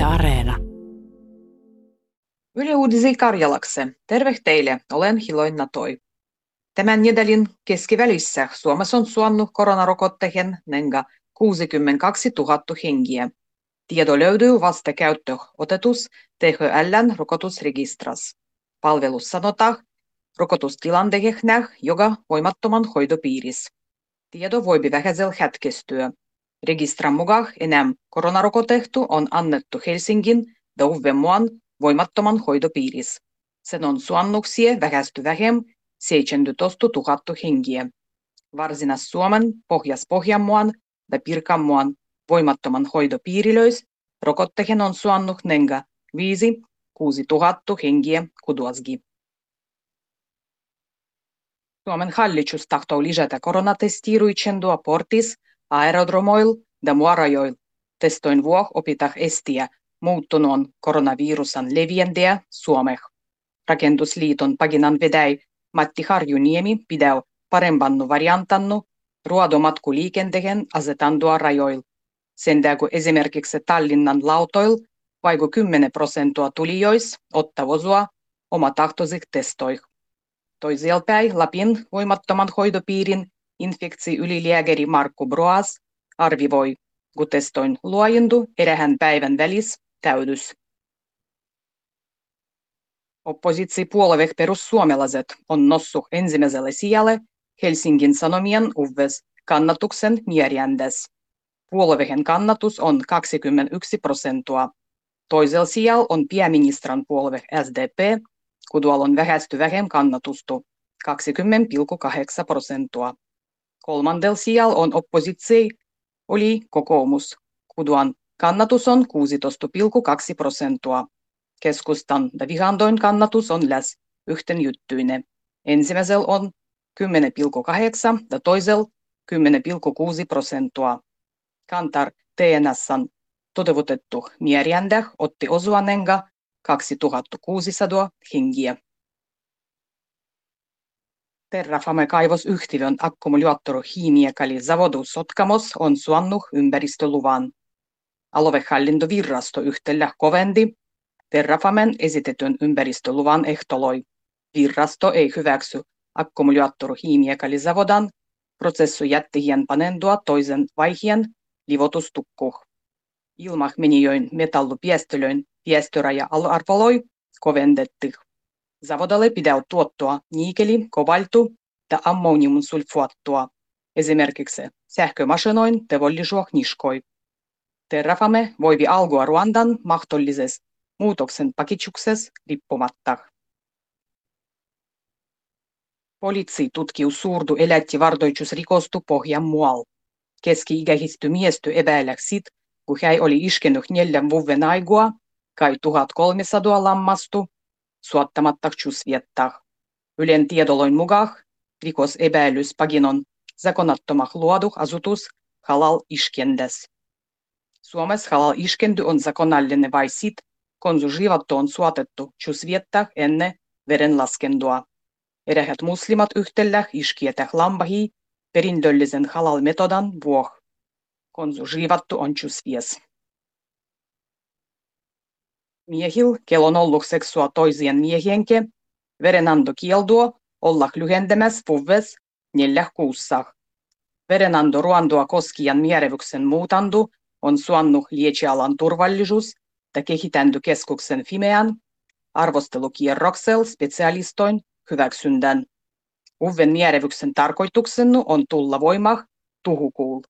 Yle Areena. Yle Uudisi Karjalakse. Terve teille, olen Hiloin Natoi. Tämän nedälin keskivälissä Suomessa on suonnut koronarokotteen nenga 62 000 hengiä. Tieto löytyy vasta käyttö otetus THLn rokotusregistras. Palvelus sanotaan rokotustilanteehnä, joka voimattoman hoitopiiris. Tieto voi vähäisellä hätkestyä. Registran mukaan enää koronarokotehtu on annettu Helsingin ja Uvemmuan voimattoman hoitopiiris. Sen on suannuksia vähästy vähem 17 000 hengiä. Varsinais-Suomen, Pohjas-Pohjanmuan ja Pirkanmuan voimattoman hoitopiirilöis rokotteen on suannut nenga 5 6 000 hengiä kuduasgi. Suomen hallitus tahtoo lisätä koronatestiiruitsendoa portis, aerodromoil ja muarajoil. Testoin vuoh opita estiä muuttunut koronavirusan leviäntiä Suomeh. Rakennusliiton paginan vedäi Matti Harjuniemi pidäu parempannu variantannu ruodomatkuliikenteen asetandua rajoil. Sen kun esimerkiksi Tallinnan lautoil vaiku 10 prosenttia tulijois ottavosua oma tahtoisik testoih. Toisella päin Lapin voimattoman hoitopiirin infeksi ylilääkäri Markku Broas arvivoi, kun testoin luojentu erähän päivän välis täydys. Oppositsiopuolue perussuomalaiset on nossut ensimmäiselle sijalle Helsingin Sanomien uves kannatuksen mierjändes. Puolueen kannatus on 21 prosenttia. Toisella sijalla on pääministerin puolue SDP, kun tuolla on vähästy vähem kannatustu 20,8 prosenttia. Kolmandella sijalla on oppositio, oli kokoomus, kun kannatus on 16,2 prosenttia. Keskustan ja vihandoin kannatus on läs yhten juttuinen. Ensimmäisellä on 10,8 ja toisella 10,6 prosenttia. Kantar TNSn toteutettu mierjände otti osuanenga 2600 hengiä. Terrafame kaivosyhtiön akkumulaattorihiimiekali Zavodu Sotkamos on suannut ympäristöluvan. Aluehallintovirasto yhtellä kovendi Terrafamen esitetyn ympäristöluvan ehtoloi. Virasto ei hyväksy akkumulaattorihiimiekali Zavodan prosessujättihien panendua toisen vaiheen livotustukkuh. Ilmahmenijöin metallupiestölöin piestöraja arvoloi kovendettih. Zavodalle pidäu tuottoa niikeli, kobaltu ja ammoniumsulfuattua, esimerkiksi sähkömasinoin tevollisuus niskoi. Terrafame voivi alkua Ruandan mahdollisessa muutoksen pakitsuksessa riippumatta. Poliitsi tutkiu suurdu elätti vardoitusrikostu pohjan muual. Keski-ikähisty miesty epäiläksit, kun hän oli iskenut neljän vuoden aigua, kai 1300 lammastu, suottamatta tjusviettaa. Ylen tiedoloin mukaan rikos epäilys paginon zakonattomah luodu asutus halal iskendes. Suomessa halal iskendy on zakonallinen vai sit, kun on suotettu tjusviettaa ennen verenlaskendua. Erähät muslimat yhtellä iskietä lambahi perindöllisen halal metodan vuoh. Kun on tjusvies. Miehil, kello on ollut seksua toisien miehienke, verenando kielduo olla lyhentämässä puves neljä kuussa. Verenando ruandoa koskien mierevyksen muutandu on suannut lietsialan turvallisuus ja kehitändy keskuksen Fimean arvostelukierroksel specialistoin hyväksyndän. Uven mierevyksen tarkoituksena on tulla voimah tuhukuul.